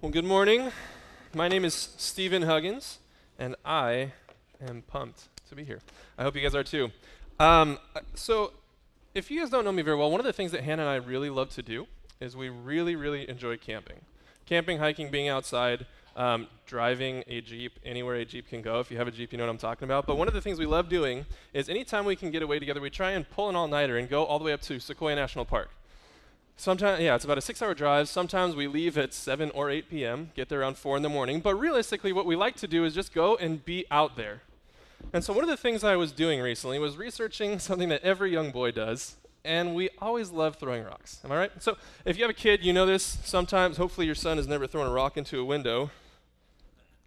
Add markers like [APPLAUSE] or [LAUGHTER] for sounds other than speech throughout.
Well, good morning. My name is Stephen Huggins, and I am pumped to be here. I hope you guys are too. Um, so, if you guys don't know me very well, one of the things that Hannah and I really love to do is we really, really enjoy camping. Camping, hiking, being outside, um, driving a Jeep anywhere a Jeep can go. If you have a Jeep, you know what I'm talking about. But one of the things we love doing is anytime we can get away together, we try and pull an all nighter and go all the way up to Sequoia National Park. Sometimes, yeah, it's about a six hour drive. Sometimes we leave at 7 or 8 p.m., get there around 4 in the morning. But realistically, what we like to do is just go and be out there. And so, one of the things I was doing recently was researching [LAUGHS] something that every young boy does, and we always love throwing rocks. Am I right? So, if you have a kid, you know this. Sometimes, hopefully, your son has never thrown a rock into a window.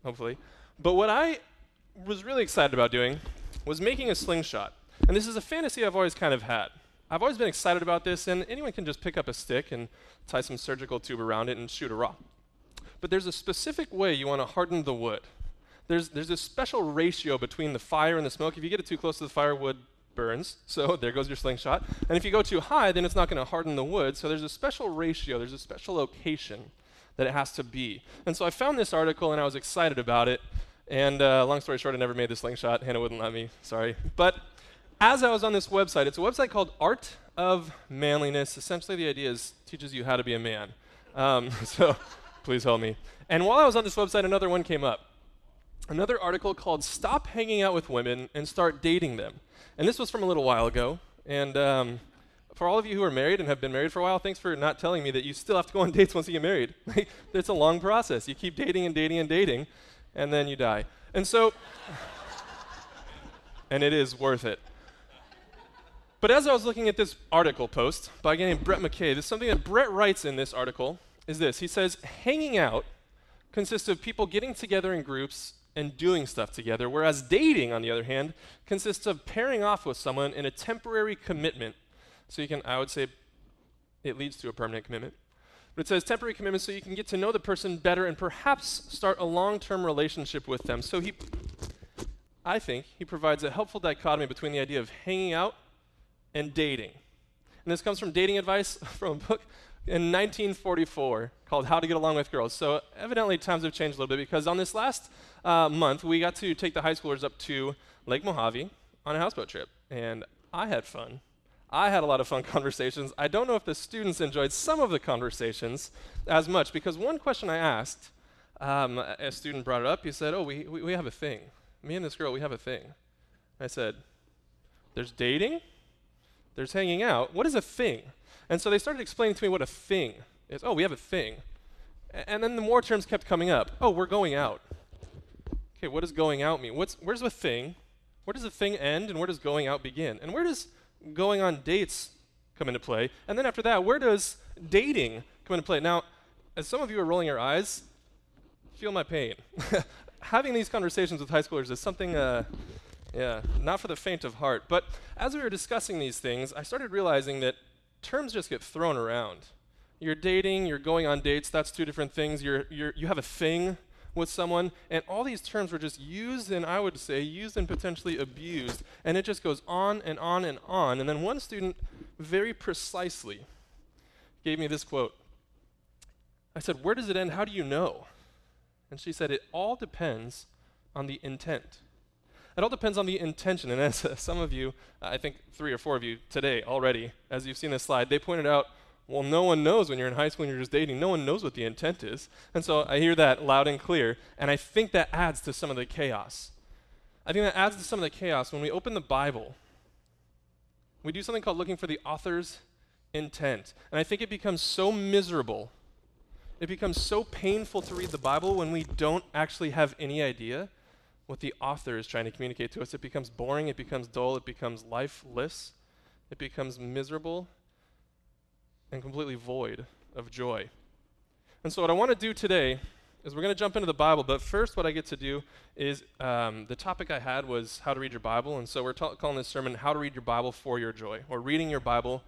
Hopefully. But what I was really excited about doing was making a slingshot. And this is a fantasy I've always kind of had. I've always been excited about this, and anyone can just pick up a stick and tie some surgical tube around it and shoot a rock. But there's a specific way you want to harden the wood. There's, there's a special ratio between the fire and the smoke. If you get it too close to the fire, wood burns. [LAUGHS] So there goes your slingshot. And if you go too high, then it's not going to harden the wood. So there's a special ratio, there's a special location that it has to be. And so I found this article and I was excited about it. And uh, long story short, I never made the slingshot. Hannah wouldn't let me, sorry. But as I was on this website, it's a website called Art of Manliness. Essentially, the idea is teaches you how to be a man. Um, [LAUGHS] so please help me. And while I was on this website, another one came up. Another article called Stop Hanging Out with Women and Start Dating Them. And this was from a little while ago. And um, for all of you who are married and have been married for a while, thanks for not telling me that you still have to go on [LAUGHS] dates once you get married. it's a long process. You keep dating and dating and dating, and then you die. And so, [LAUGHS] and it is worth it. But as I was looking at this article post by a guy named Brett McKay, there's something that Brett writes in this article is this. He says, hanging out consists of people getting together in groups and doing stuff together, whereas dating, on the other hand, consists of pairing off with someone in a temporary commitment. So you can, I would say, it leads to a permanent commitment. But it says temporary commitment so you can get to know the person better and perhaps start a long term relationship with them. So he, I think, he provides a helpful dichotomy between the idea of hanging out and dating. And this comes from dating advice [LAUGHS] from a book in 1944 called How to Get Along with Girls. So evidently times have changed a little bit because on this last uh, month we got to take the high schoolers up to Lake Mojave on a houseboat trip, and I had fun. I had a lot of fun [LAUGHS] conversations. I don't know if the students enjoyed some of the conversations as much because one question I asked, um, a student brought it up. He said, "Oh, we, we, we have a thing. Me and this girl, we have a thing." I said, "There's dating." There's hanging out. What is a thing? And so they started explaining to me what a thing is. Oh, we have a thing. and then the more terms kept coming up. Oh, we're going out. Okay, what does going out mean? What's, where's a thing? Where does a thing end and where does going out begin? And where does going on dates come into play? And then after that, where does dating come into play? Now, as some of you are rolling your eyes, feel my pain. [LAUGHS] Having these conversations with high schoolers is something uh, yeah, not for the faint of heart. But as we were discussing these things, I started realizing that terms just get thrown around. You're dating, you're going on dates, that's two different things. You're, you're, you have a thing with someone, and all these terms were just used and I would say used and potentially abused. And it just goes on and on and on. And then one student very precisely gave me this quote. I said, Where does it end? How do you know? And she said, It all depends on the intent. It all depends on the intention. And as uh, [LAUGHS] some of you, I think three or four of you today already, as you've seen this slide, they pointed out, well, no one knows when you're in high school and you're just dating. No one knows what the intent is. And so I hear that loud and clear, and I think that adds to some of the chaos. I think that adds to some of the chaos when we open the Bible. We do something called looking for the author's intent. And I think it becomes so miserable. It becomes so painful to read the Bible when we don't actually have any idea what the author is trying to communicate to us. It becomes boring, it becomes dull, it becomes lifeless, it becomes miserable and completely void of joy. And so, what I want to do today is we're going to jump into the Bible, but first, what I get to do is um, the topic I had was how to read your Bible. And so, we're ta- calling this sermon How to Read Your Bible for Your Joy, or Reading Your Bible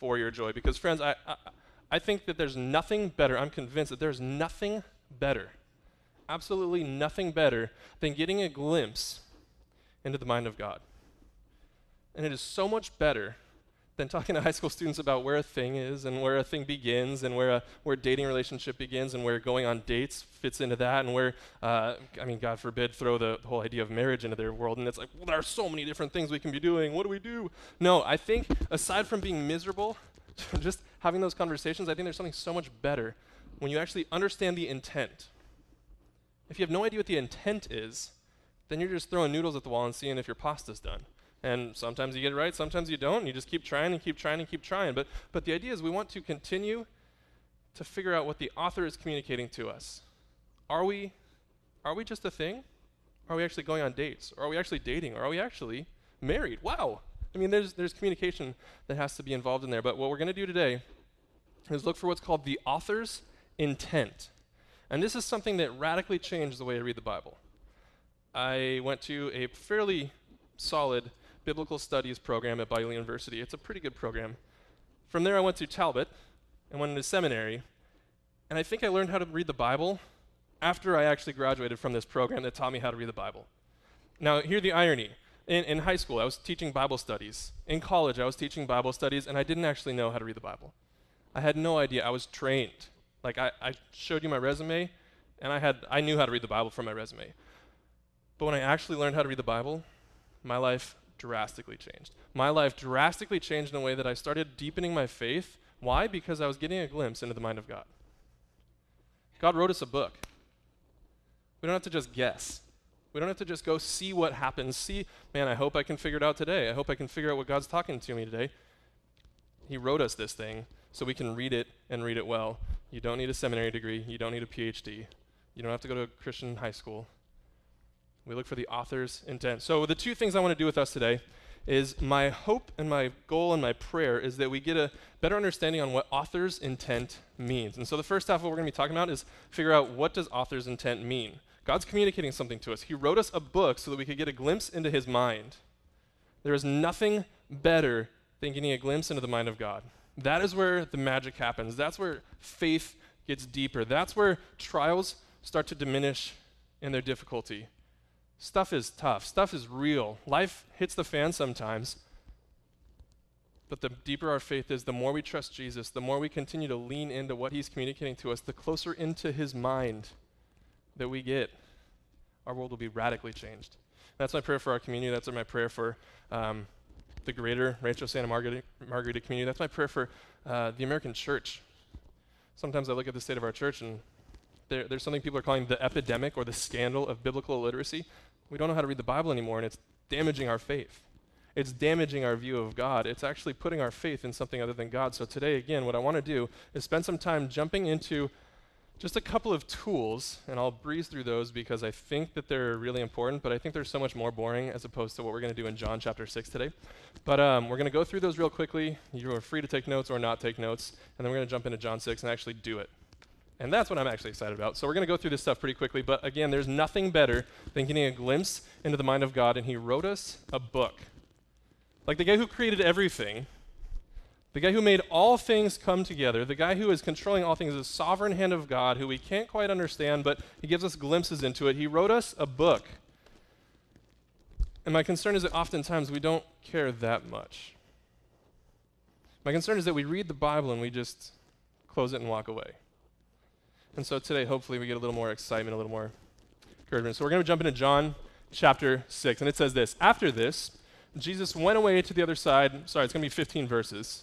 for Your Joy. Because, friends, I, I, I think that there's nothing better, I'm convinced that there's nothing better absolutely nothing better than getting a glimpse into the mind of God. And it is so much better than talking to [LAUGHS] high school students about where a thing is and where a thing begins and where a where dating relationship begins and where going on dates fits into that and where uh, I mean God forbid throw the, whole idea of marriage into their world. And it's like well there are so many different things we can be doing. What do we do? No I think aside from being miserable [LAUGHS] just having those conversations I think there's something so much better when you actually understand the intent if you have no idea what the intent is then you're just throwing noodles at the wall and seeing if your pasta's done and sometimes you get it right, sometimes you don't. And you just keep trying and keep trying and keep trying. But, but the idea is we want to continue to figure out what the author is communicating to us. Are we, are we just a thing? Are we actually going on dates? Or are we actually dating? Or are we actually married? Wow. I mean, there's, there's communication that has to be involved in there. But what we're going to do today is look for what's called the author's intent. And this is something that radically changed the way I read the Bible. I went to a fairly solid biblical studies program at Biola University. It's a pretty good program. From there, I went to Talbot and went into seminary. And I think I learned how to read the Bible after I actually graduated from this program that taught me how to read the Bible. Now, here's the irony. In, in high school, I was teaching Bible studies. In college, I was teaching Bible studies, and I didn't actually know how to read the Bible. I had no idea. I was trained. Like, I, I showed you my resume, and I, had, I knew how to read the Bible from my resume. But when I actually learned how to read the Bible, my life drastically changed. My life drastically changed in a way that I started deepening my faith. Why? Because I was getting a glimpse into the mind of God. God wrote us a book. We don't have to just guess. We don't have to just go see what happens. See, man, I hope I can figure it out today. I hope I can figure out what God's talking to me today. He wrote us this thing so we can read it and read it well. You don't need a seminary degree. You don't need a PhD. You don't have to go to a Christian high school. We look for the author's intent. So, the two things I want to do with us today is my hope and my goal and my prayer is that we get a better understanding on what author's intent means. And so, the first half of what we're going to be talking about is figure out what does author's intent mean. God's communicating something to us. He wrote us a book so that we could get a glimpse into his mind. There is nothing better than getting a glimpse into the mind of God. That is where the magic happens. That's where faith gets deeper. That's where trials start to diminish in their difficulty. Stuff is tough. Stuff is real. Life hits the fan sometimes. But the deeper our faith is, the more we trust Jesus, the more we continue to lean into what he's communicating to us, the closer into his mind that we get, our world will be radically changed. That's my prayer for our community. That's my prayer for um, the greater Rancho Santa Margarita, Margarita community. That's my prayer for uh, the American church. Sometimes I look at the state of our church and there, there's something people are calling the epidemic or the scandal of biblical illiteracy. We don't know how to read the Bible anymore, and it's damaging our faith. It's damaging our view of God. It's actually putting our faith in something other than God. So, today, again, what I want to do is spend some time jumping into just a couple of tools, and I'll breeze through those because I think that they're really important, but I think they're so much more boring as opposed to what we're going to do in John chapter 6 today. But um, we're going to go through those real quickly. You are free to take notes or not take notes, and then we're going to jump into John 6 and actually do it. And that's what I'm actually excited about. So we're going to go through this stuff pretty quickly. But again, there's nothing better than getting a glimpse into the mind of God. And He wrote us a book. Like the guy who created everything, the guy who made all things come together, the guy who is controlling all things, is the sovereign hand of God, who we can't quite understand, but He gives us glimpses into it. He wrote us a book. And my concern is that oftentimes we don't care that much. My concern is that we read the Bible and we just close it and walk away. And so today, hopefully, we get a little more excitement, a little more encouragement. So we're going to jump into John chapter 6. And it says this After this, Jesus went away to the other side. Sorry, it's going to be 15 verses.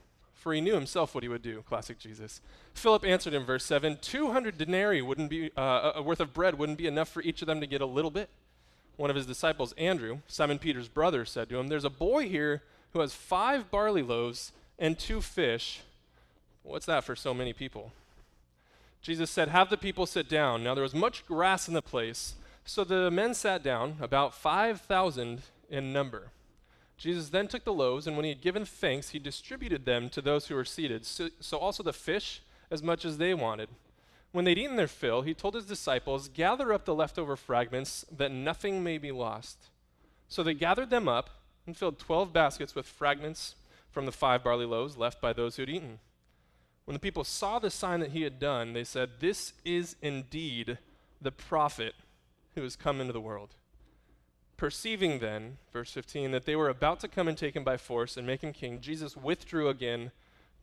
for he knew himself what he would do. Classic Jesus. Philip answered in verse 7 200 denarii wouldn't be, uh, a worth of bread wouldn't be enough for each of them to get a little bit. One of his disciples, Andrew, Simon Peter's brother, said to him, There's a boy here who has five barley loaves and two fish. What's that for so many people? Jesus said, Have the people sit down. Now there was much grass in the place, so the men sat down, about 5,000 in number. Jesus then took the loaves, and when he had given thanks, he distributed them to those who were seated, so, so also the fish as much as they wanted. When they'd eaten their fill, he told his disciples, Gather up the leftover fragments, that nothing may be lost. So they gathered them up and filled twelve baskets with fragments from the five barley loaves left by those who had eaten. When the people saw the sign that he had done, they said, This is indeed the prophet who has come into the world. Perceiving then, verse 15, that they were about to come and take him by force and make him king, Jesus withdrew again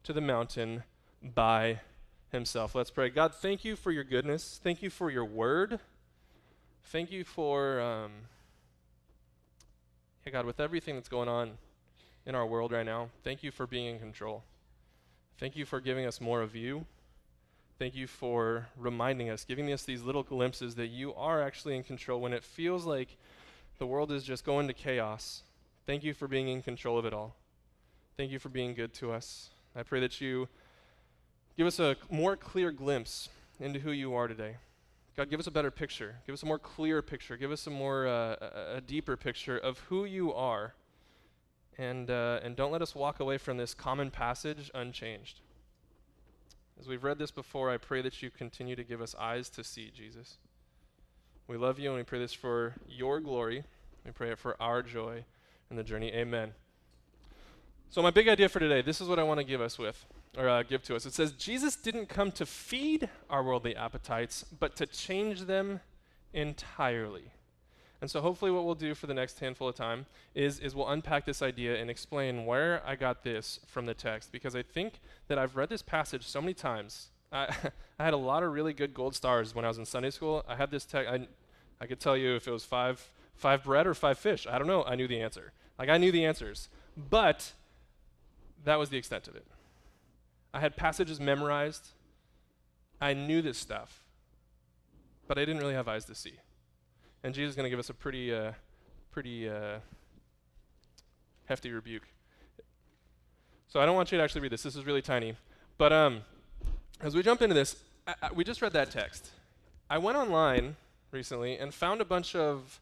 to the mountain by himself. Let's pray. God, thank you for your goodness. Thank you for your word. Thank you for, um, yeah, God, with everything that's going on in our world right now, thank you for being in control. Thank you for giving us more of you. Thank you for reminding us, giving us these little glimpses that you are actually in control when it feels like the world is just going to chaos. Thank you for being in control of it all. Thank you for being good to us. I pray that you give us a more clear glimpse into who you are today. God, give us a better picture. Give us a more clear picture. Give us a more uh, a, deeper picture of who you are. And, uh, and don't let us walk away from this common passage unchanged. As we've read this before, I pray that you continue to give us eyes to see, Jesus. We love you and we pray this for your glory. We pray it for our joy in the journey. Amen. So, my big idea for today this is what I want to give us with, or uh, give to us. It says, Jesus didn't come to feed our worldly appetites, but to change them entirely. And so hopefully what we'll do for the next handful of time is, is we'll unpack this idea and explain where I got this from the text because I think that I've read this passage so many times. I, [LAUGHS] I had a lot of really good gold stars when I was in Sunday school. I had this tech. I, I could tell you if it was five, five bread or five fish. I don't know. I knew the answer. Like I knew the answers. But that was the extent of it. I had passages memorized. I knew this stuff. But I didn't really have eyes to see. And Jesus is going to give us a pretty, uh, pretty uh, hefty rebuke. So I don't want you to actually read this. This is really tiny. But um, as we jump into this, I, I, we just read that text. I went online recently and found a bunch of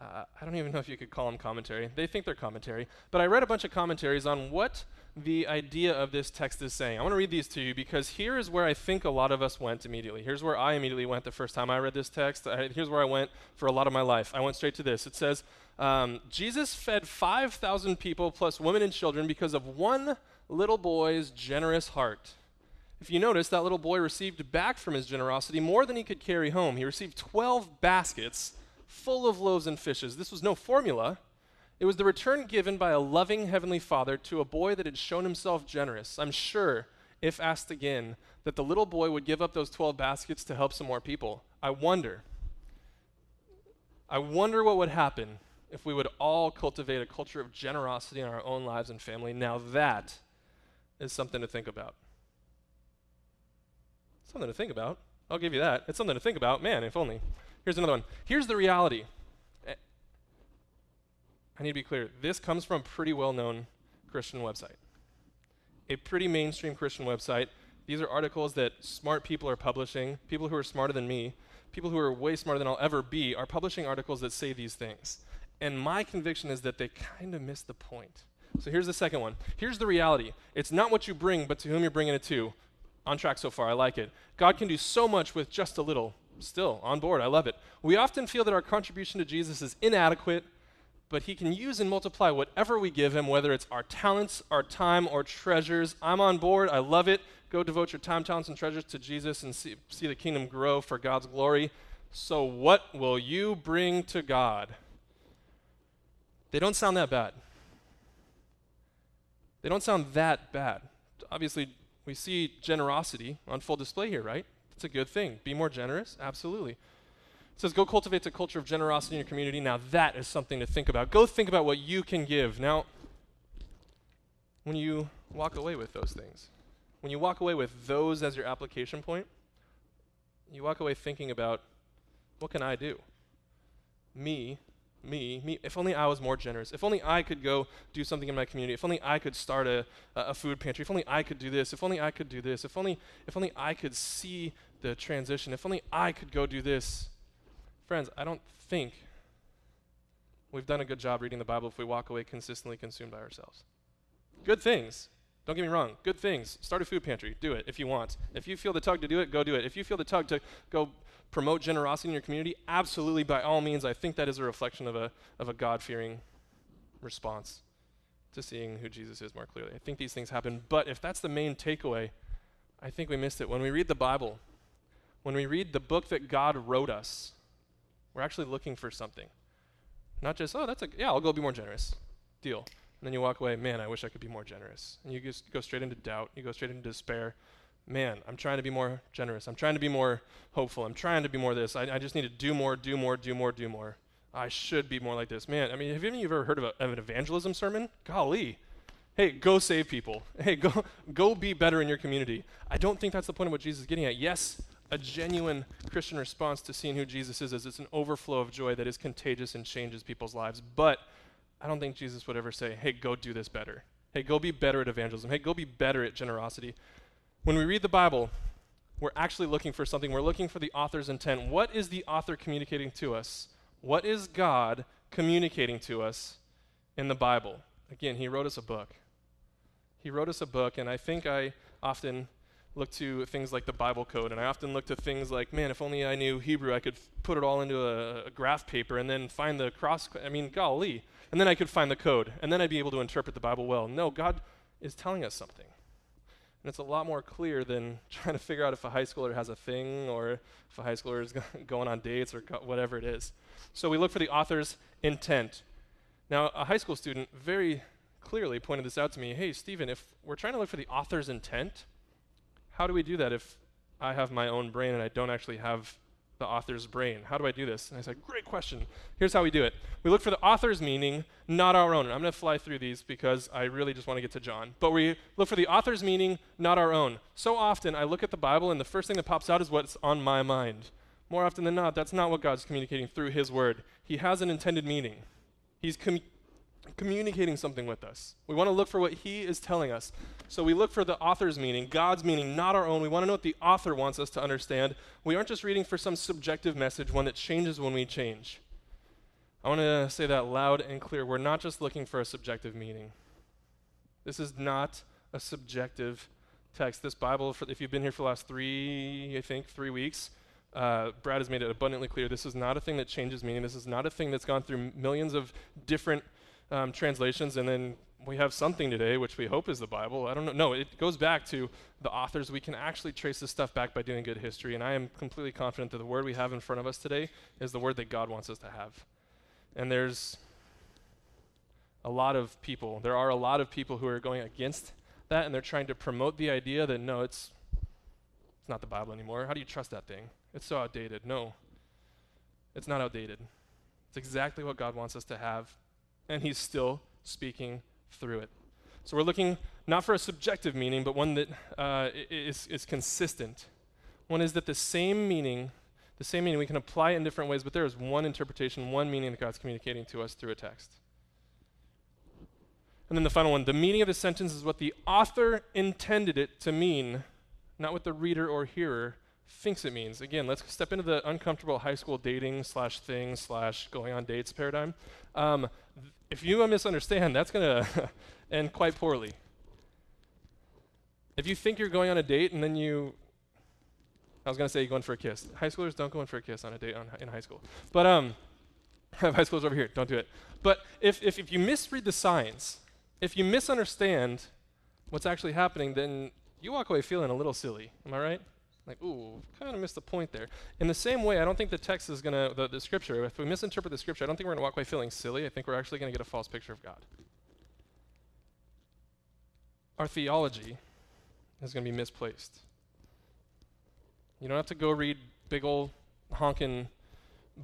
uh, I don't even know if you could call them commentary. They think they're commentary. But I read a bunch of commentaries on what the idea of this text is saying. I want to read these to you because here is where I think a lot of us went immediately. Here's where I immediately went the first time I read this text. I, here's where I went for a lot of my life. I went straight to this. It says, um, Jesus fed 5,000 people plus women and children because of one little boy's generous heart. If you notice, that little boy received back from his generosity more than he could carry home. He received 12 baskets full of loaves and fishes. This was no formula. It was the return given by a loving Heavenly Father to a boy that had shown himself generous. I'm sure, if asked again, that the little boy would give up those 12 baskets to help some more people. I wonder. I wonder what would happen if we would all cultivate a culture of generosity in our own lives and family. Now, that is something to think about. Something to think about. I'll give you that. It's something to think about. Man, if only. Here's another one. Here's the reality. Eh, I need to be clear. This comes from a pretty well known Christian website, a pretty mainstream Christian website. These are articles that smart people are publishing, people who are smarter than me, people who are way smarter than I'll ever be, are publishing articles that say these things. And my conviction is that they kind of miss the point. So here's the second one. Here's the reality it's not what you bring, but to whom you're bringing it to. On track so far, I like it. God can do so much with just a little still on board. I love it. We often feel that our contribution to Jesus is inadequate, but he can use and multiply whatever we give him, whether it's our talents, our time, or treasures. I'm on board. I love it. Go devote your time, talents, and treasures to Jesus and see, see the kingdom grow for God's glory. So, what will you bring to God? They don't sound that bad. They don't sound that bad. Obviously, we see generosity on full display here, right? It's a good thing. Be more generous? Absolutely. It says, go cultivate a culture of generosity in your community. Now, that is something to think about. Go think about what you can give. Now, when you walk away with those things, when you walk away with those as your application point, you walk away thinking about what can I do? Me, me, me, if only I was more generous. If only I could go do something in my community. If only I could start a, a food pantry. If only I could do this. If only I could do this. If only, if only I could see the transition. If only I could go do this. Friends, I don't think we've done a good job reading the Bible if we walk away consistently consumed by ourselves. Good things. Don't get me wrong. Good things. Start a food pantry. Do it if you want. If you feel the tug to do it, go do it. If you feel the tug to go promote generosity in your community, absolutely, by all means, I think that is a reflection of a, of a God fearing response to seeing who Jesus is more clearly. I think these things happen. But if that's the main takeaway, I think we missed it. When we read the Bible, when we read the book that God wrote us, we're actually looking for something. Not just, oh, that's a, yeah, I'll go be more generous. Deal. And then you walk away, man, I wish I could be more generous. And you just go straight into doubt. You go straight into despair. Man, I'm trying to be more generous. I'm trying to be more hopeful. I'm trying to be more this. I, I just need to do more, do more, do more, do more. I should be more like this. Man, I mean, have any of you ever heard of, a, of an evangelism sermon? Golly. Hey, go save people. [LAUGHS] Hey, go, go be better in your community. I don't think that's the point of what Jesus is getting at. Yes, a genuine Christian response to seeing who Jesus is is it's an overflow of joy that is contagious and changes people's lives. But I don't think Jesus would ever say, hey, go do this better. Hey, go be better at evangelism. Hey, go be better at generosity. When we read the Bible, we're actually looking for something. We're looking for the author's intent. What is the author communicating to us? What is God communicating to us in the Bible? Again, he wrote us a book. He wrote us a book, and I think I often look to things like the Bible code, and I often look to things like, man, if only I knew Hebrew, I could f- put it all into a, a, graph paper and then find the cross. I mean, golly. And then I could find the code, and then I'd be able to interpret the Bible well. No, God is telling us something. And it's a lot more clear than [LAUGHS] trying to figure out if a high schooler has a thing or if a high schooler is [LAUGHS] going on dates or whatever it is. So we look for the author's intent. Now, a high school student very clearly pointed this out to me. Hey, Stephen, if we're trying to look for the author's intent, how do we do that if I have my own brain and I don't actually have the author's brain? How do I do this? And I said, Great question. Here's how we do it we look for the author's meaning, not our own. And I'm going to fly through these because I really just want to get to John. But we look for the author's meaning, not our own. So often I look at the Bible and the first thing that pops out is what's on my mind. More often than not, that's not what God's communicating through His Word. He has an intended meaning. He's com- communicating something with us. We want to look for what He is telling us. So we look for the author's meaning, God's meaning, not our own. We want to know what the author wants us to understand. We aren't just reading for some subjective message, one that changes when we change. I want to say that loud and clear. We're not just looking for a subjective meaning. This is not a subjective text. This Bible, if you've been here for the last three, I think, three weeks, uh, Brad has made it abundantly clear. This is not a thing that changes meaning. This is not a thing that's gone through millions of different um, translations and then we have something today, which we hope is the Bible. I don't know. No, it goes back to the authors. We can actually trace this stuff back by doing good history. And I am completely confident that the word we have in front of us today is the word that God wants us to have. And there's a lot of people, there are a lot of people who are going against that, and they're trying to promote the idea that no, it's, it's not the Bible anymore. How do you trust that thing? It's so outdated. No, it's not outdated. It's exactly what God wants us to have, and He's still speaking through it. So we're looking not for a subjective meaning, but one that uh, is is consistent. One is that the same meaning, the same meaning, we can apply it in different ways, but there is one interpretation, one meaning that God's communicating to us through a text. And then the final one the meaning of the sentence is what the author intended it to mean, not what the reader or hearer thinks it means. Again, let's step into the uncomfortable high school dating slash thing slash going on dates paradigm. Um, if you misunderstand, that's going [LAUGHS] to end quite poorly. If you think you're going on a date and then you, I was going to say you're going for a kiss. High schoolers don't go in for a kiss on a date on, in high school. But um, [LAUGHS] high schoolers over here. Don't do it. But if, if, if you misread the signs, if you misunderstand what's actually happening, then you walk away feeling a little silly. Am I right? Like, ooh, kind of missed the point there. In the same way, I don't think the text is going to, the, the scripture, if we misinterpret the scripture, I don't think we're going to walk away feeling silly. I think we're actually going to get a false picture of God. Our theology is going to be misplaced. You don't have to go read big old honking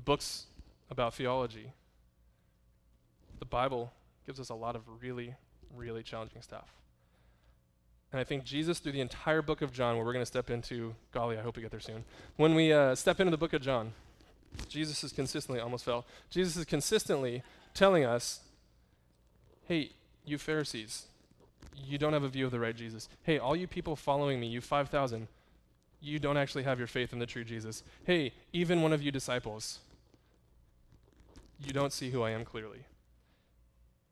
books about theology. The Bible gives us a lot of really, really challenging stuff. And I think Jesus, through the entire book of John, where we're going to step into, golly, I hope we get there soon. When we uh, step into the book of John, Jesus is consistently, almost fell, Jesus is consistently telling us, hey, you Pharisees, you don't have a view of the right Jesus. Hey, all you people following me, you 5,000, you don't actually have your faith in the true Jesus. Hey, even one of you disciples, you don't see who I am clearly.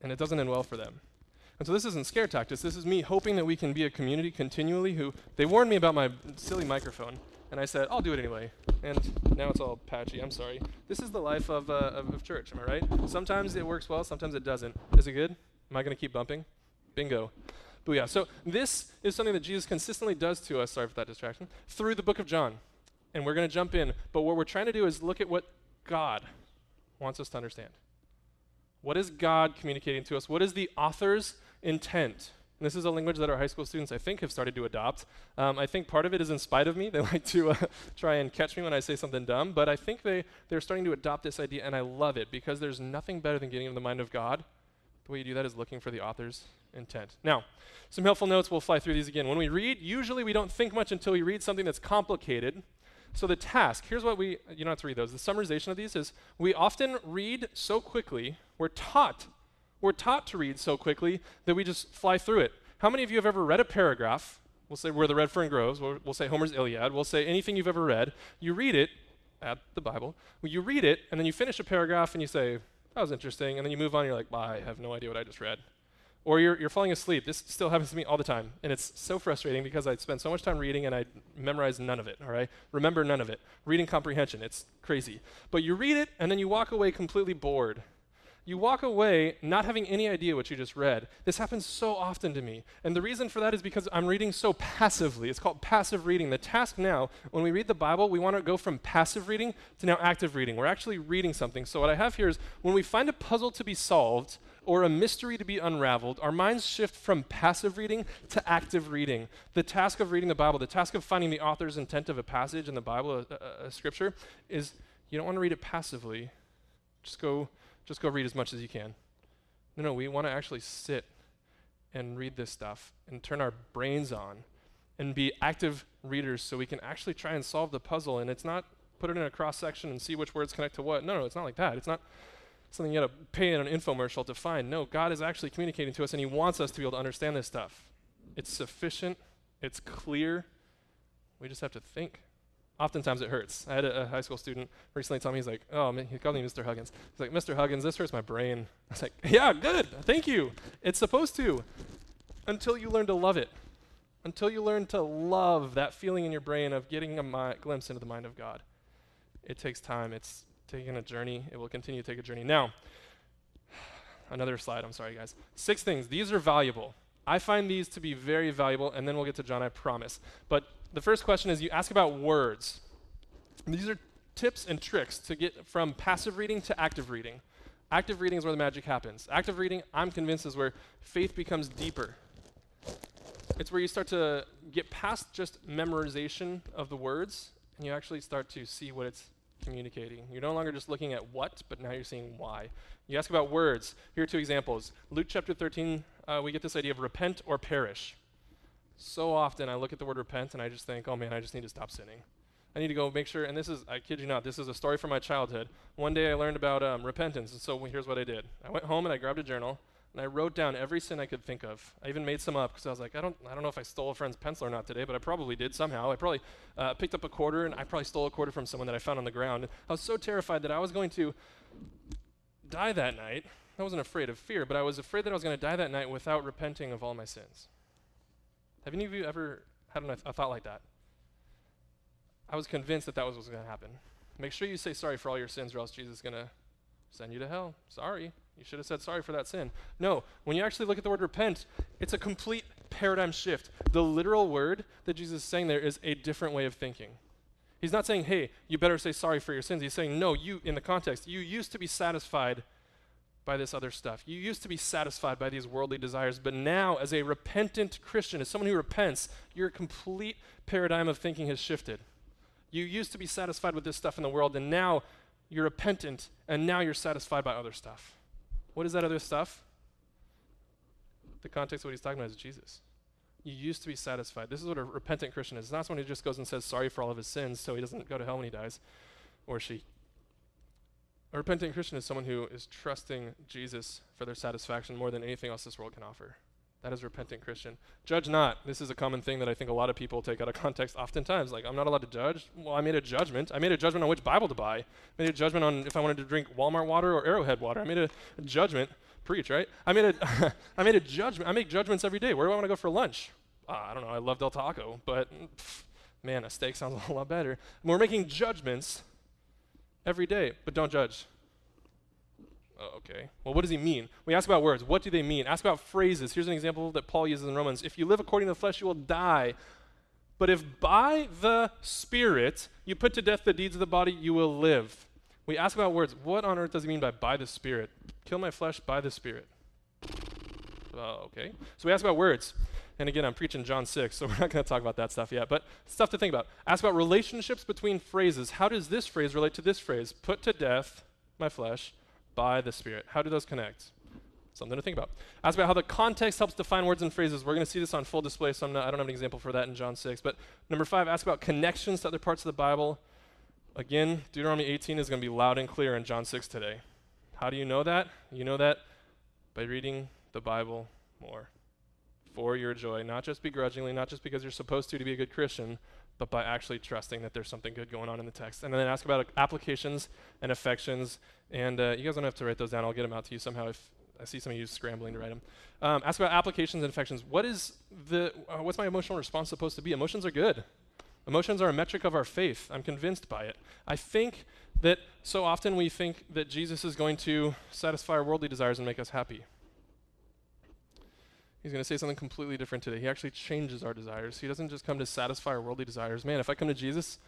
And it doesn't end well for them. And so this isn't scare tactics. This is me hoping that we can be a community continually who, they warned me about my silly microphone. And I said, I'll do it anyway. And now it's all patchy. I'm sorry. This is the life of, uh, of, of church, am I right? Sometimes it works well, sometimes it doesn't. Is it good? Am I going to keep bumping? Bingo. Booyah. So this is something that Jesus consistently does to us, sorry for that distraction, through the book of John. And we're going to jump in. But what we're trying to do is look at what God wants us to understand. What is God communicating to us? What is the author's intent? And this is a language that our high school students, I think, have started to adopt. Um, I think part of it is in spite of me. [LAUGHS] They like to uh, try and catch me when I say something dumb, but I think they, they're starting to adopt this idea, and I love it because there's nothing better than getting into the mind of God. The way you do that is looking for the author's intent. Now, some helpful notes. We'll fly through these again. When we read, usually we don't think much until we read something that's complicated. So the task, here's what we, you don't have to read those. The summarization of these is we often read so quickly, we're taught, we're taught to read so quickly that we just fly through it. How many of you have ever read a paragraph? We'll say where the red fern grows, we'll, we'll say Homer's Iliad, we'll say anything you've ever read. You read it, at the Bible, well, you read it, and then you finish a paragraph and you say, that was interesting, and then you move on, and you're like, I have no idea what I just read or you're, you're falling asleep. This still happens to me all the time. And it's so frustrating because I spend so much time reading and I memorize none of it, all right? Remember none of it. Reading comprehension, it's crazy. But you read it and then you walk away completely bored. You walk away not having any idea what you just read. This happens so often to me. And the reason for that is because I'm reading so passively. It's called passive reading. The task now, when we read the Bible, we want to go from passive reading to now active reading. We're actually reading something. So what I have here is when we find a puzzle to be solved, or a mystery to be unraveled, our minds shift from passive reading to active reading. The task of reading the Bible, the task of finding the author's intent of a passage in the Bible, a, a, a scripture, is you don't want to read it passively. Just go, just go read as much as you can. No, no, we want to actually sit and read this stuff and turn our brains on and be active readers so we can actually try and solve the puzzle. And it's not put it in a cross section and see which words connect to what. No, no, it's not like that. It's not something you got to pay in an infomercial to find. No, God is actually communicating to us, and He wants us to be able to understand this stuff. It's sufficient, it's clear. We just have to think. Oftentimes it hurts. I had a, a high school student recently tell me, he's like, oh, man, he called me Mr. Huggins. He's like, Mr. Huggins, this hurts my brain. I was like, [LAUGHS] yeah, good, thank you. It's supposed to. Until you learn to love it. Until you learn to love that feeling in your brain of getting a mi- glimpse into the mind of God. It takes time. It's taking a journey. It will continue to take a journey. Now, another slide. I'm sorry, guys. Six things. These are valuable. I find these to be very valuable, and then we'll get to John, I promise. But the first question is you ask about words. These are tips and tricks to get from passive reading to active reading. Active reading is where the magic happens. Active reading, I'm convinced, is where faith becomes deeper. It's where you start to get past just memorization of the words, and you actually start to see what it's communicating. You're no longer just looking at what, but now you're seeing why. You ask about words. Here are two examples. Luke chapter 13, uh, we get this idea of repent or perish. So often I look at the word repent and I just think, oh man, I just need to stop sinning. I need to go make sure, and this is, I kid you not, this is a story from my childhood. One day I learned about um, repentance, and so here's what I did. I went home and I grabbed a journal, and I wrote down every sin I could think of. I even made some up because I was like, I don't, I don't know if I stole a friend's pencil or not today, but I probably did somehow. I probably uh, picked up a quarter, and I probably stole a quarter from someone that I found on the ground. I was so terrified that I was going to die that night. I wasn't afraid of fear, but I was afraid that I was going to die that night without repenting of all my sins. Have any of you ever had a, a thought like that? I was convinced that that was what was going to happen. Make sure you say sorry for all your sins, or else Jesus is going to send you to hell. Sorry. You should have said sorry for that sin. No, when you actually look at the word repent, it's a complete paradigm shift. The literal word that Jesus is saying there is a different way of thinking. He's not saying, hey, you better say sorry for your sins. He's saying, no, you, in the context, you used to be satisfied by this other stuff. You used to be satisfied by these worldly desires, but now, as a repentant Christian, as someone who repents, your complete paradigm of thinking has shifted. You used to be satisfied with this stuff in the world, and now you're repentant, and now you're satisfied by other stuff. What is that other stuff? The context of what he's talking about is Jesus. You used to be satisfied. This is what a repentant Christian is. It's not someone who just goes and says sorry for all of his sins so he doesn't go to hell when he dies, or she. A repentant Christian is someone who is trusting Jesus for their satisfaction more than anything else this world can offer. That is repentant Christian. Judge not. This is a common thing that I think a lot of people take out of [LAUGHS] context oftentimes. Like, I'm not allowed to judge. Well, I made a judgment. I made a judgment on which Bible to buy. I made a judgment on if I wanted to drink Walmart water or Arrowhead water. I made a, a judgment. Preach, right? I made a, [LAUGHS] I made a judgment. I make judgments every day. Where do I want to go for lunch? Uh, I don't know. I love Del Taco, but pff, man, a steak sounds [LAUGHS] a lot better. And we're making judgments every day, but don't judge. Oh, okay. Well, what does he mean? We ask about words. What do they mean? Ask about phrases. Here's an example that Paul uses in Romans. If you live according to the flesh, you will die. But if by the Spirit you put to death the deeds of the body, you will live. We ask about words. What on earth does he mean by by the Spirit? Kill my flesh by the Spirit. Uh, okay. So we ask about words. And again, I'm preaching John 6, so [LAUGHS] we're not going to talk about that stuff yet. But stuff to think about. Ask about relationships between phrases. How does this phrase relate to this phrase? Put to death my flesh by the Spirit. How do those connect? Something to think about. Ask about how the context helps define words and phrases. We're going to see this on full display, so not, i don't have an example for that in John 6. But number five, ask about connections to other parts of the Bible. Again, Deuteronomy 18 is going to be loud and clear in John 6 today. How do you know that? You know that by reading the Bible more for your joy, not just begrudgingly, not just because you're supposed to to be a good Christian, but by actually trusting that there's something good going on in the text. And then ask about applications and affections. And uh, you guys don't have to write those down. I'll get them out to you somehow if I see some of you scrambling to write them. Um, ask about applications and affections. What is the, uh, what's my emotional response supposed to be? Emotions are good. Emotions are a metric of our faith. I'm convinced by it. I think that so often we think that Jesus is going to satisfy our worldly desires and make us happy. He's going to say something completely different today. He actually changes our desires. He doesn't just come to satisfy our worldly desires. Man, if I come to Jesus,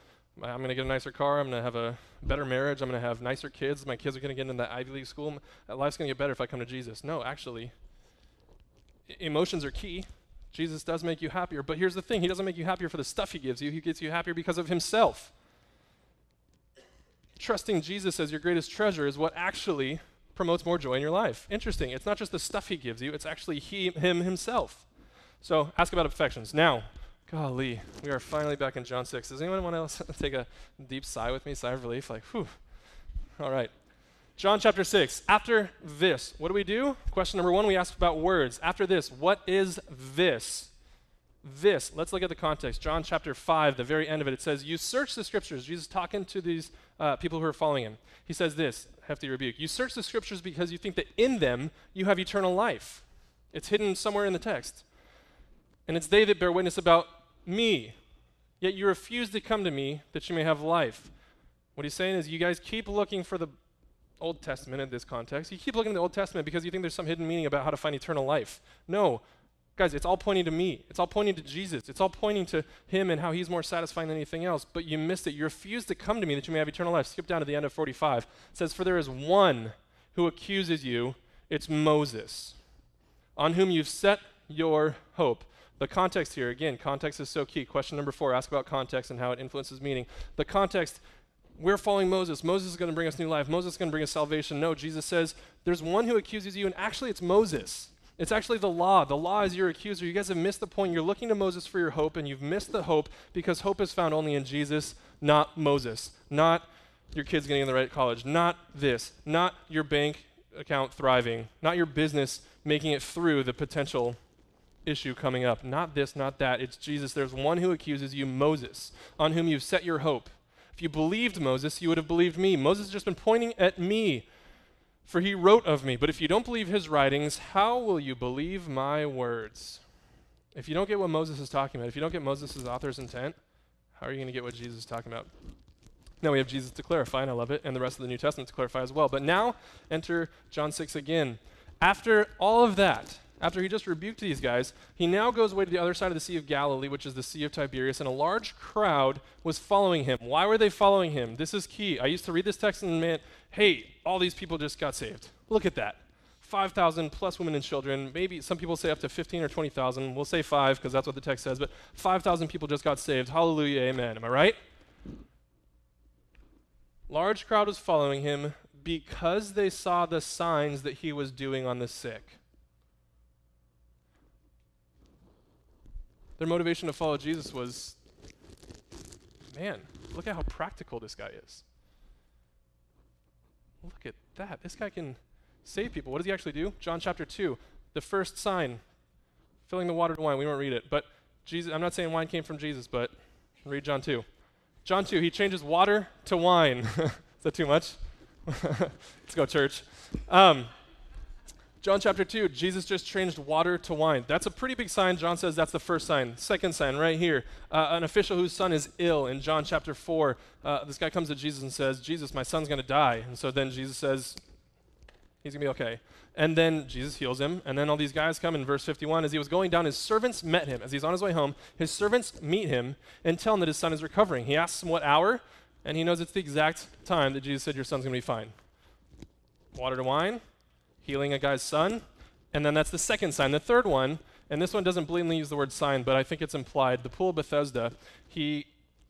I'm going to get a nicer car. I'm going to have a better marriage. I'm going to have nicer kids. My kids are going to get into that Ivy League school. Uh, life's going to get better if I come to Jesus. No, actually, emotions are key. Jesus does make you happier. But here's the thing He doesn't make you happier for the stuff He gives you, He gets you happier because of Himself. Trusting Jesus as your greatest treasure is what actually promotes more joy in your life. Interesting. It's not just the stuff he gives you, it's actually he, him himself. So ask about affections. Now, golly, we are finally back in John 6. Does anyone want to [LAUGHS] take a deep sigh with me, sigh of relief? Like, whew. All right. John chapter 6. After this, what do we do? Question number one, we ask about words. After this, what is this? This. Let's look at the context. John chapter 5, the very end of it, it says, You search the scriptures. Jesus talking to these uh, people who are following him. He says this hefty rebuke. You search the scriptures because you think that in them you have eternal life. It's hidden somewhere in the text. And it's they that bear witness about me. Yet you refuse to come to me that you may have life. What he's saying is, you guys keep looking for the Old Testament in this context. You keep looking at the Old Testament because you think there's some hidden meaning about how to find eternal life. No, Guys, it's all pointing to me. It's all pointing to Jesus. It's all pointing to Him and how He's more satisfying than anything else. But you missed it. You refused to come to me that you may have eternal life. Skip down to the end of 45. It says, For there is one who accuses you. It's Moses, on whom you've set your hope. The context here, again, context is so key. Question number four ask about context and how it influences meaning. The context we're following Moses. Moses is going to bring us new life. Moses is going to bring us salvation. No, Jesus says, There's one who accuses you, and actually it's Moses. It's actually the law. The law is your accuser. You guys have missed the point. You're looking to Moses for your hope, and you've missed the hope because hope is found only in Jesus, not Moses, not your kids getting in the right college, not this, not your bank account thriving, not your business making it through the potential issue coming up. Not this, not that. It's Jesus. There's one who accuses you, Moses, on whom you've set your hope. If you believed Moses, you would have believed me. Moses has just been pointing at me for he wrote of me. But if you don't believe his writings, how will you believe my words? If you don't get what Moses is talking about, if you don't get Moses' author's intent, how are you going to get what Jesus is talking about? Now we have Jesus to clarify, and I love it, and the rest of the New Testament to clarify as well. But now enter John 6 again. After all of that, after he just rebuked these guys, he now goes away to the other side of the Sea of Galilee, which is the Sea of Tiberias, and a large crowd was following him. Why were they following him? This is key. I used to read this text and man, hey, all these people just got saved. Look at that. 5,000 plus women and children. Maybe some people say up to 15 or 20,000. We'll say five because that's what the text says, but 5,000 people just got saved. Hallelujah, amen. Am I right? Large crowd was following him because they saw the signs that he was doing on the sick. Their motivation to follow Jesus was man, look at how practical this guy is. Look at that. This guy can save people. What does he actually do? John chapter 2, the first sign filling the water to wine. We won't read it, but Jesus. I'm not saying wine came from Jesus, but read John 2. John 2, he changes water to wine. [LAUGHS] Is that too much? [LAUGHS] Let's go, church. Um, John chapter 2, Jesus just changed water to wine. That's a pretty big sign. John says that's the first sign. Second sign, right here, uh, an official whose son is ill. In John chapter 4, uh, this guy comes to Jesus and says, Jesus, my son's going to die. And so then Jesus says, he's going to be okay. And then Jesus heals him. And then all these guys come in verse 51. As he was going down, his servants met him. As he's on his way home, his servants meet him and tell him that his son is recovering. He asks him what hour, and he knows it's the exact time that Jesus said, Your son's going to be fine. Water to wine, healing a guy's son. And then that's the second sign. The third one, and this one doesn't blatantly use the word sign, but I think it's implied. The pool of Bethesda, he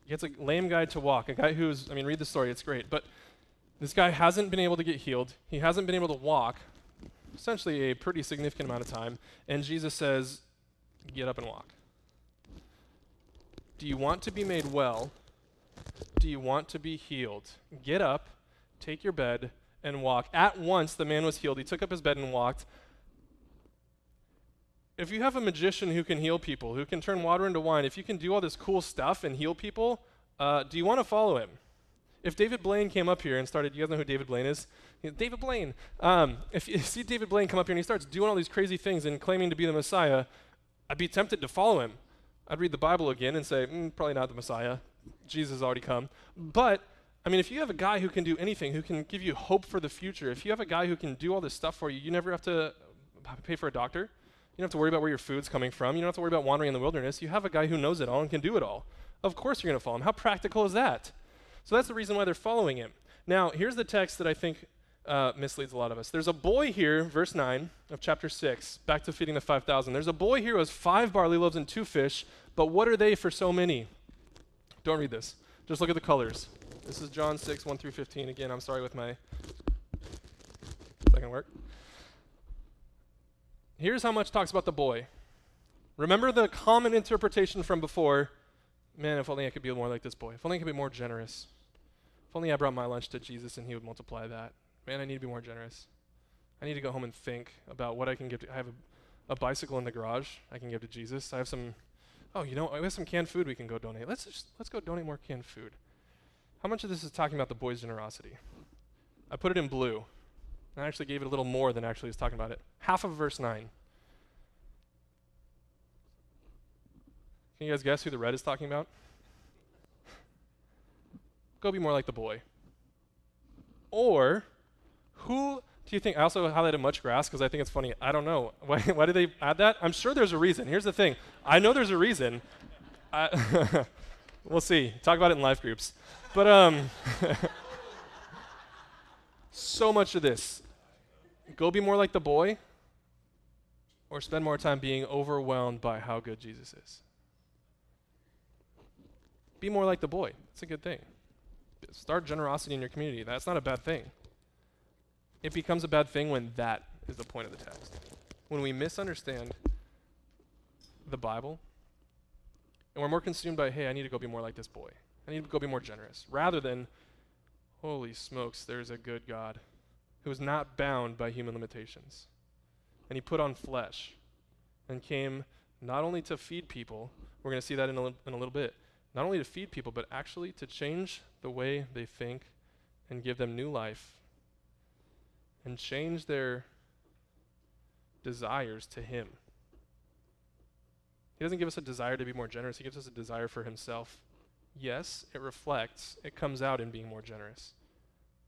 gets a lame guy to walk, a guy who's, I mean, read the story, it's great. But this guy hasn't been able to get healed, he hasn't been able to walk, essentially a pretty significant amount of time. And Jesus says, Get up and walk. Do you want to be made well? Do you want to be healed? Get up, take your bed, and walk. At once, the man was healed. He took up his bed and walked. If you have a magician who can heal people, who can turn water into wine, if you can do all this cool stuff and heal people, uh, do you want to follow him? If David Blaine came up here and started, you guys know who David Blaine is? David Blaine. Um, if you [LAUGHS] see David Blaine come up here and he starts doing all these crazy things and claiming to be the Messiah, I'd be tempted to follow him. I'd read the Bible again and say, mm, probably not the Messiah. Jesus has already come. But I mean, if you have a guy who can do anything, who can give you hope for the future, if you have a guy who can do all this stuff for you, you never have to pay for a doctor. You don't have to worry about where your food's coming from. You don't have to worry about wandering in the wilderness. You have a guy who knows it all and can do it all. Of course, you're going to follow him. How practical is that? So that's the reason why they're following him. Now, here's the text that I think uh, misleads a lot of us. There's a boy here, verse 9 of chapter 6, back to feeding the 5,000. There's a boy here who has five barley loaves and two fish, but what are they for so many? Don't read this. Just look at the colors. This is John 6, 1 through 15. Again, I'm sorry with my second work. Here's how much talks about the boy. Remember the common interpretation from before man, if only I could be more like this boy. If only I could be more generous. If only I brought my lunch to Jesus and he would multiply that. Man, I need to be more generous. I need to go home and think about what I can give to. I have a, a bicycle in the garage I can give to Jesus. I have some, oh, you know, we have some canned food we can go donate. Let's just, let's go donate more canned food. How much of this is talking about the boy's generosity? I put it in blue. I actually gave it a little more than actually is talking about it. Half of verse 9. Can you guys guess who the red is talking about? Go be more like the boy. Or, who do you think? I also highlighted much grass because I think it's funny. I don't know. [LAUGHS] Why, why did they add that? I'm sure there's a reason. Here's the thing I know there's a reason. [LAUGHS] we'll see. Talk about it in life groups. But um, [LAUGHS] so much of this. Go be more like the boy, or spend more time being overwhelmed by how good Jesus is. Be more like the boy. It's a good thing. Start generosity in your community. That's not a bad thing. It becomes a bad thing when that is the point of the text. When we misunderstand the Bible and we're more consumed by, hey, I need to go be more like this boy. I need to go be more generous. Rather than, holy smokes, there's a good God who is not bound by human limitations. And he put on flesh and came not only to feed people, we're going to see that in a, li- in a little bit, not only to feed people, but actually to change the way they think and give them new life and change their desires to Him. He doesn't give us a desire to be more generous, He gives us a desire for Himself yes, it reflects, it comes out in being more generous.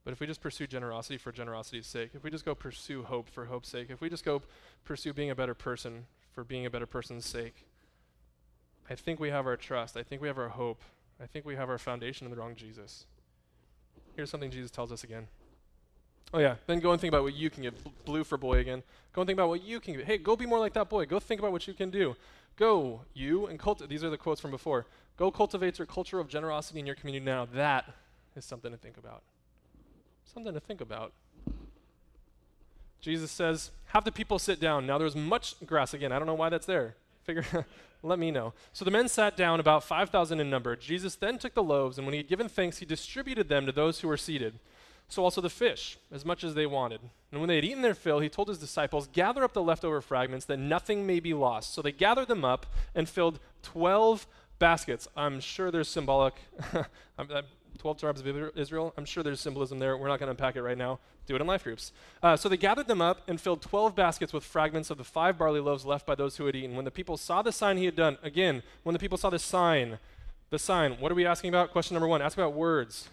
But if we just pursue generosity for generosity's sake, if we just go pursue hope for hope's sake, if we just go pursue being a better person for being a better person's sake, I think we have our trust. I think we have our hope. I think we have our foundation in the wrong Jesus. Here's something Jesus tells us again. Oh, yeah. Then go and think about what you can give. Blue for boy again. Go and think about what you can give. Hey, go be more like that boy. Go think about what you can do. Go, you, and cultivate. These are the quotes from before. Go cultivate your culture of generosity in your community now. That is something to think about. Something to think about. Jesus says, Have the people sit down. Now there's much grass again. I don't know why that's there. Figure, [LAUGHS] let me know. So the men sat down, about 5,000 in number. Jesus then took the loaves, and when he had given thanks, he distributed them to those who were seated. So also the fish, as much as they wanted. And when they had eaten their fill, he told his disciples, Gather up the leftover fragments, that nothing may be lost. So they gathered them up and filled 12 baskets. I'm sure there's symbolic. [LAUGHS] 12 tribes of Israel. I'm sure there's symbolism there. We're not going to unpack it right now. Do it in life groups. Uh, so they gathered them up and filled 12 baskets with fragments of the five barley loaves left by those who had eaten. When the people saw the sign he had done, again, when the people saw the sign, the sign, what are we asking about? Question number one ask about words.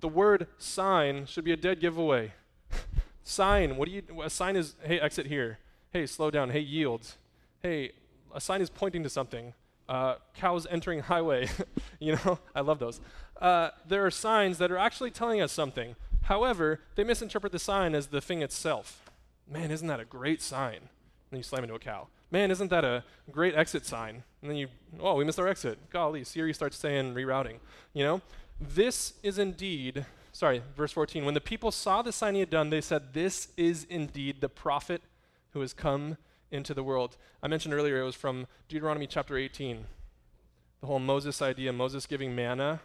The word sign should be a dead giveaway. [LAUGHS] sign, what do you, a sign is, hey, exit here. Hey, slow down. Hey, yield. Hey, a sign is pointing to something. Uh, cows entering highway. [LAUGHS] you know, I love those. Uh, there are signs that are actually telling us something. However, they misinterpret the sign as the thing itself. Man, isn't that a great sign? And then you slam into a cow. Man, isn't that a great exit sign? And then you, oh, we missed our exit. Golly, Siri starts saying rerouting. You know, this is indeed, sorry, verse 14. When the people saw the sign he had done, they said, This is indeed the prophet who has come into the world. I mentioned earlier it was from Deuteronomy chapter 18. The whole Moses idea, Moses giving manna.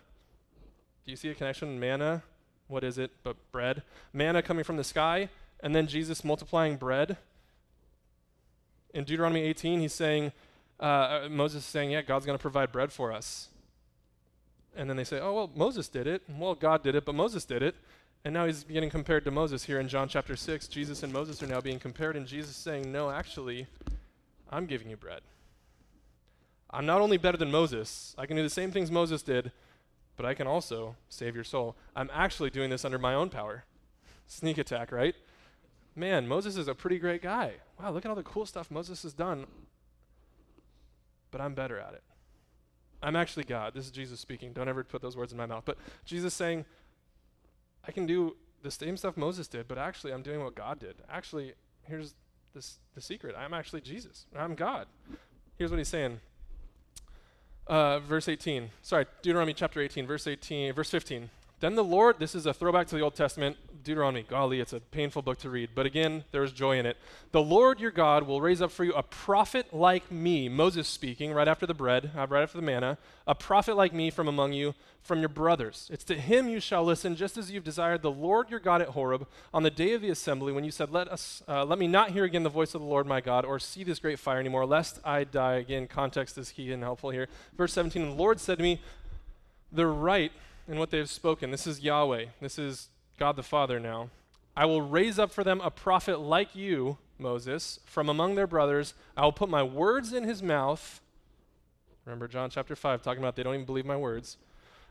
Do you see a connection? Manna, what is it but bread? Manna coming from the sky, and then Jesus multiplying bread. In Deuteronomy 18, he's saying, uh, uh Moses is saying, Yeah, God's going to provide bread for us. And then they say, Oh, well, Moses did it. Well, God did it, but Moses did it. And now he's getting compared to Moses here in John chapter 6. Jesus and Moses are now being compared, and Jesus saying, No, actually, I'm giving you bread. I'm not only better than Moses, I can do the same things Moses did, but I can also save your soul. I'm actually doing this under my own power. Sneak attack, right? Man, Moses is a pretty great guy. Wow, look at all the cool stuff Moses has done. But I'm better at it. I'm actually God. This is Jesus speaking. Don't ever put those words in my mouth. But Jesus saying, I can do the same stuff Moses did, but actually I'm doing what God did. Actually, here's this the secret. I'm actually Jesus. I'm God. Here's what he's saying. Uh, verse 18. Sorry, Deuteronomy chapter 18, verse 18, verse 15. Then the Lord, this is a throwback to the Old Testament, Deuteronomy. Golly, it's a painful book to read. But again, there is joy in it. The Lord your God will raise up for you a prophet like me, Moses speaking, right after the bread, uh, right after the manna, a prophet like me from among you, from your brothers. It's to him you shall listen, just as you've desired the Lord your God at Horeb on the day of the assembly, when you said, Let us, uh, let me not hear again the voice of the Lord my God, or see this great fire anymore, lest I die. Again, context is key and helpful here. Verse 17, the Lord said to me, They're right in what they have spoken. This is Yahweh. This is God the Father now. I will raise up for them a prophet like you, Moses, from among their brothers. I will put my words in his mouth. Remember John chapter 5 talking about they don't even believe my words.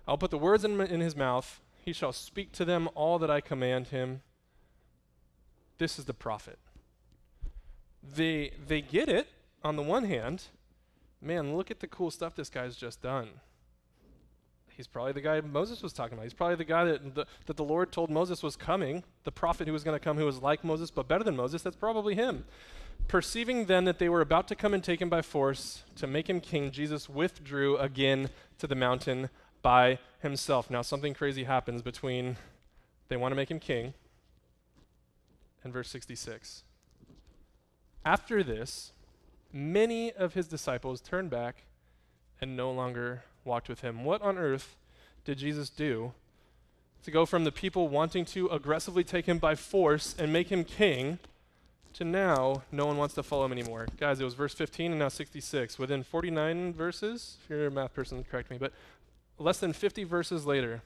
I'll put the words in, in his mouth. He shall speak to them all that I command him. This is the prophet. They, they get it on the one hand. Man, look at the cool stuff this guy's just done. He's probably the guy Moses was talking about. He's probably the guy that the, that the Lord told Moses was coming, the prophet who was going to come who was like Moses but better than Moses. That's probably him. Perceiving then that they were about to come and take him by force to make him king, Jesus withdrew again to the mountain by himself. Now, something crazy happens between they want to make him king and verse 66. After this, many of his disciples turned back and no longer walked with him. What on earth did Jesus do to go from the people wanting to aggressively take him by force and make him king to now no one wants to follow him anymore? Guys, it was verse 15 and now 66. Within 49 verses, if you're a math person, correct me, but less than 50 verses later,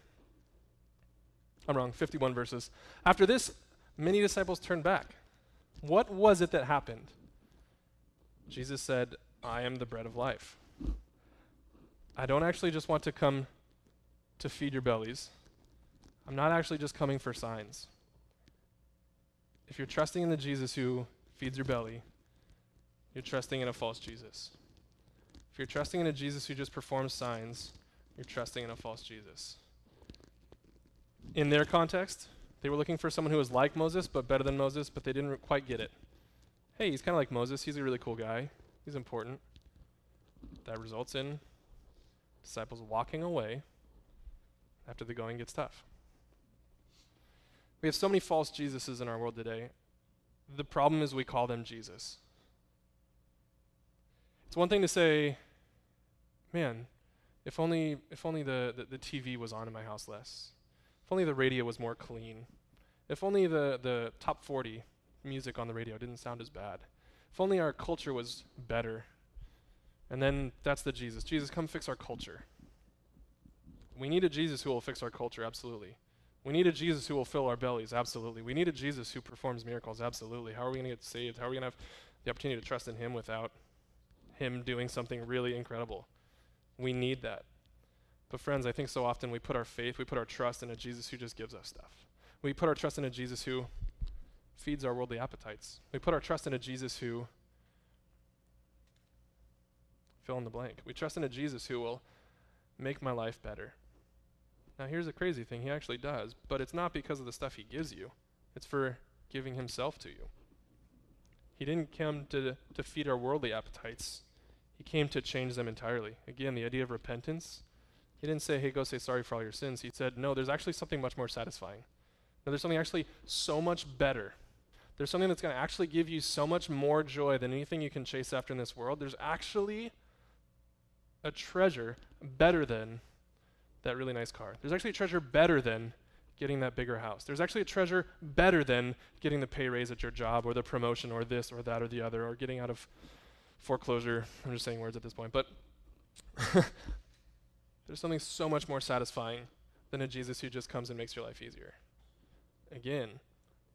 I'm wrong, 51 verses. After this, many disciples turned back. What was it that happened? Jesus said, I am the bread of life. I don't actually just want to come to feed your bellies. I'm not actually just coming for signs. If you're trusting in the Jesus who feeds your belly, you're trusting in a false Jesus. If you're trusting in a Jesus who just performs signs, you're trusting in a false Jesus. In their context, they were looking for someone who was like Moses, but better than Moses, but they didn't quite get it. Hey, he's kind of like Moses. He's a really cool guy. He's important. That results in disciples walking away after the going gets tough. We have so many false Jesuses in our world today. The problem is we call them Jesus. It's one thing to say, man, if only, if only the, the, the TV was on in my house less. If only the radio was more clean. If only the, the top 40 music on the radio didn't sound as bad. If only our culture was better. And then that's the Jesus. Jesus, come fix our culture. We need a Jesus who will fix our culture, absolutely. We need a Jesus who will fill our bellies, absolutely. We need a Jesus who performs miracles, absolutely. How are we going to get saved? How are we going to have the opportunity to trust in Him without Him doing something really incredible? We need that. But, friends, I think so often we put our faith, we put our trust in a Jesus who just gives us stuff. We put our trust in a Jesus who feeds our worldly appetites. We put our trust in a Jesus who fill in the blank. We trust in a Jesus who will make my life better. Now, here's the crazy thing He actually does, but it's not because of the stuff He gives you, it's for giving Himself to you. He didn't come to, to feed our worldly appetites, He came to change them entirely. Again, the idea of repentance. He didn't say, hey, go say sorry for all your sins. He said, no, there's actually something much more satisfying. No, there's something actually so much better. There's something that's going to actually give you so much more joy than anything you can chase after in this world. There's actually a treasure better than that really nice car. There's actually a treasure better than getting that bigger house. There's actually a treasure better than getting the pay raise at your job or the promotion or this or that or the other or getting out of foreclosure. I'm just saying words at this point. But [LAUGHS] there's something so much more satisfying than a Jesus who just comes and makes your life easier. Again,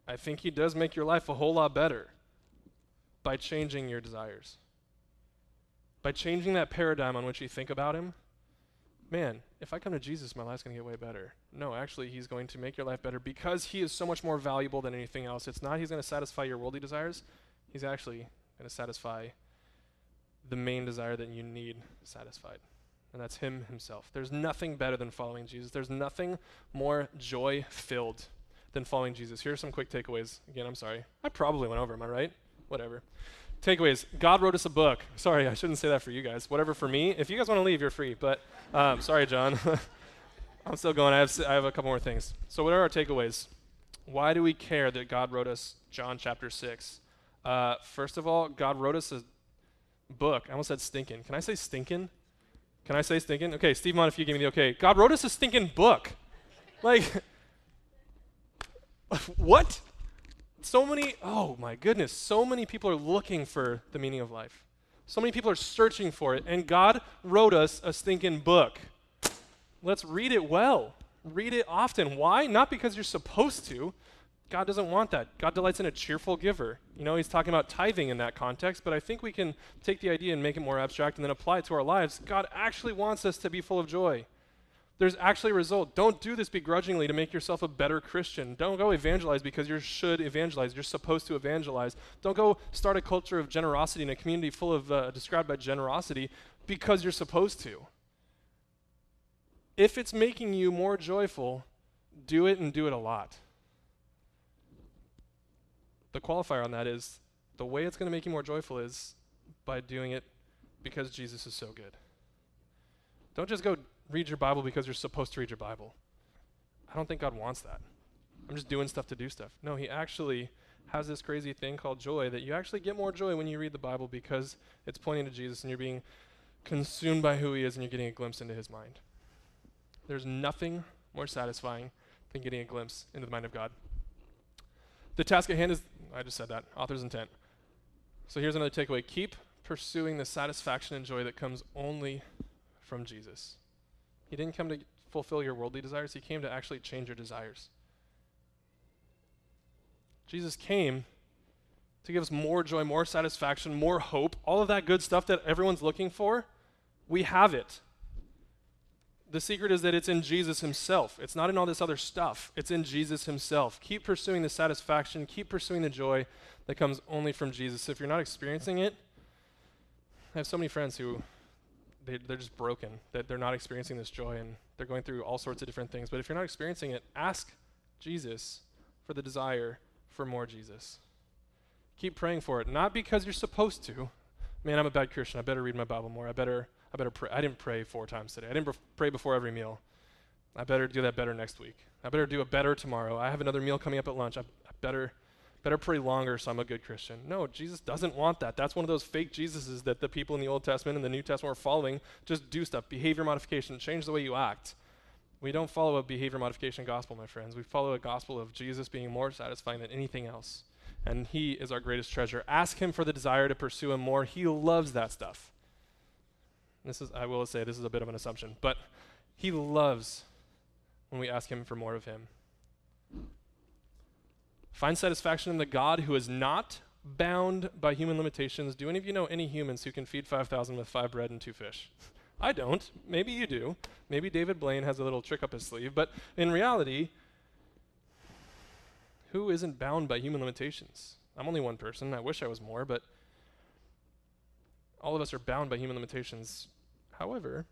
I think he does make your life a whole lot better by changing your desires. By changing that paradigm on which you think about him, man, if I come to Jesus, my life's going to get way better. No, actually, he's going to make your life better because he is so much more valuable than anything else. It's not he's going to satisfy your worldly desires, he's actually going to satisfy the main desire that you need satisfied. And that's him himself. There's nothing better than following Jesus. There's nothing more joy filled than following Jesus. Here are some quick takeaways. Again, I'm sorry. I probably went over, am I right? Whatever. Takeaways. God wrote us a book. Sorry, I shouldn't say that for you guys. Whatever for me. If you guys want to leave, you're free. But um, sorry, John. [LAUGHS] I'm still going. I have, I have a couple more things. So, what are our takeaways? Why do we care that God wrote us John chapter 6? Uh, first of all, God wrote us a book. I almost said stinking. Can I say stinking? Can I say stinking? Okay, Steve Mon, if you give me the okay. God wrote us a stinking book. Like, [LAUGHS] what? So many, oh my goodness, so many people are looking for the meaning of life. So many people are searching for it, and God wrote us a stinking book. Let's read it well. Read it often. Why? Not because you're supposed to. God doesn't want that. God delights in a cheerful giver. You know, he's talking about tithing in that context, but I think we can take the idea and make it more abstract and then apply it to our lives. God actually wants us to be full of joy there's actually a result. Don't do this begrudgingly to make yourself a better Christian. Don't go evangelize because you should evangelize. You're supposed to evangelize. Don't go start a culture of generosity in a community full of uh, described by generosity because you're supposed to. If it's making you more joyful, do it and do it a lot. The qualifier on that is the way it's going to make you more joyful is by doing it because Jesus is so good. Don't just go read your Bible because you're supposed to read your Bible. I don't think God wants that. I'm just doing stuff to do stuff. No, He actually has this crazy thing called joy that you actually get more joy when you read the Bible because it's pointing to Jesus and you're being consumed by who He is and you're getting a glimpse into His mind. There's nothing more satisfying than getting a glimpse into the mind of God. The task at hand is, I just said that, author's intent. So here's another takeaway keep pursuing the satisfaction and joy that comes only from Jesus. He didn't come to fulfill your worldly desires, He came to actually change your desires. Jesus came to give us more joy, more satisfaction, more hope, all of that good stuff that everyone's looking for. We have it. The secret is that it's in Jesus Himself. It's not in all this other stuff, it's in Jesus Himself. Keep pursuing the satisfaction, keep pursuing the joy that comes only from Jesus. If you're not experiencing it, I have so many friends who they, they're just broken, that they're not experiencing this joy and they're going through all sorts of different things. But if you're not experiencing it, ask Jesus for the desire for more Jesus. Keep praying for it, not because you're supposed to. Man, I'm a bad Christian. I better read my Bible more. I better, I better pray. I didn't pray four times today. I didn't pray before every meal. I better do that better next week. I better do it better tomorrow. I have another meal coming up at lunch. I, I better better pray longer so I'm a good Christian. No, Jesus doesn't want that. That's one of those fake Jesuses that the people in the Old Testament and the New Testament were following. Just do stuff, behavior modification, change the way you act. We don't follow a behavior modification gospel, my friends. We follow a gospel of Jesus being more satisfying than anything else. And He is our greatest treasure. Ask Him for the desire to pursue Him more. He loves that stuff. This is, I will say, this is a bit of an assumption, but He loves when we ask Him for more of Him. Find satisfaction in the God who is not bound by human limitations. Do any of you know any humans who can feed 5,000 with five bread and two fish? [LAUGHS] I don't. Maybe you do. Maybe David Blaine has a little trick up his sleeve. But in reality, who isn't bound by human limitations? I'm only one person. I wish I was more, but all of us are bound by human limitations. However,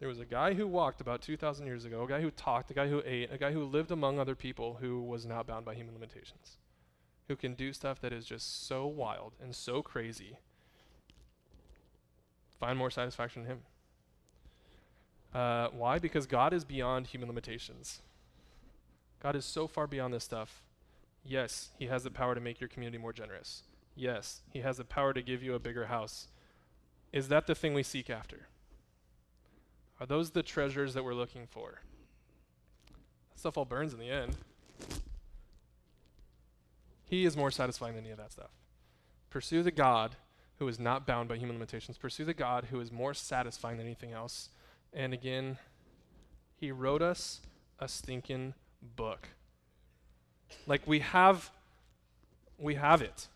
there was a guy who walked about 2,000 years ago, a guy who talked, a guy who ate, a guy who lived among other people who was not bound by human limitations, who can do stuff that is just so wild and so crazy. Find more satisfaction in him. Uh, why? Because God is beyond human limitations. God is so far beyond this stuff. Yes, He has the power to make your community more generous. Yes, He has the power to give you a bigger house. Is that the thing we seek after? Are those the treasures that we're looking for? That stuff all burns in the end. He is more satisfying than any of that stuff. Pursue the God who is not bound by human limitations. Pursue the God who is more satisfying than anything else. And again, He wrote us a stinking book. Like we have, we have it.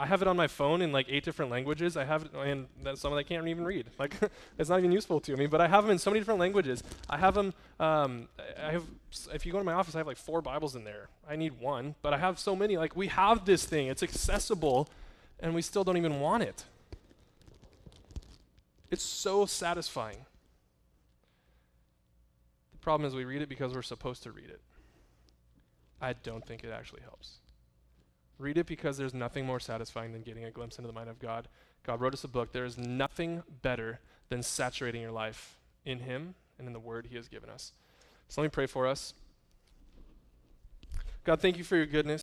I have it on my phone in like eight different languages. I have it, and some I can't even read. Like, [LAUGHS] it's not even useful to me. But I have them in so many different languages. I have them. Um, I have. If you go to my office, I have like four Bibles in there. I need one, but I have so many. Like, we have this thing. It's accessible, and we still don't even want it. It's so satisfying. The problem is we read it because we're supposed to read it. I don't think it actually helps. Read it because there's nothing more satisfying than getting a glimpse into the mind of God. God wrote us a book. There is nothing better than saturating your life in Him and in the Word He has given us. So let me pray for us. God, thank you for your goodness.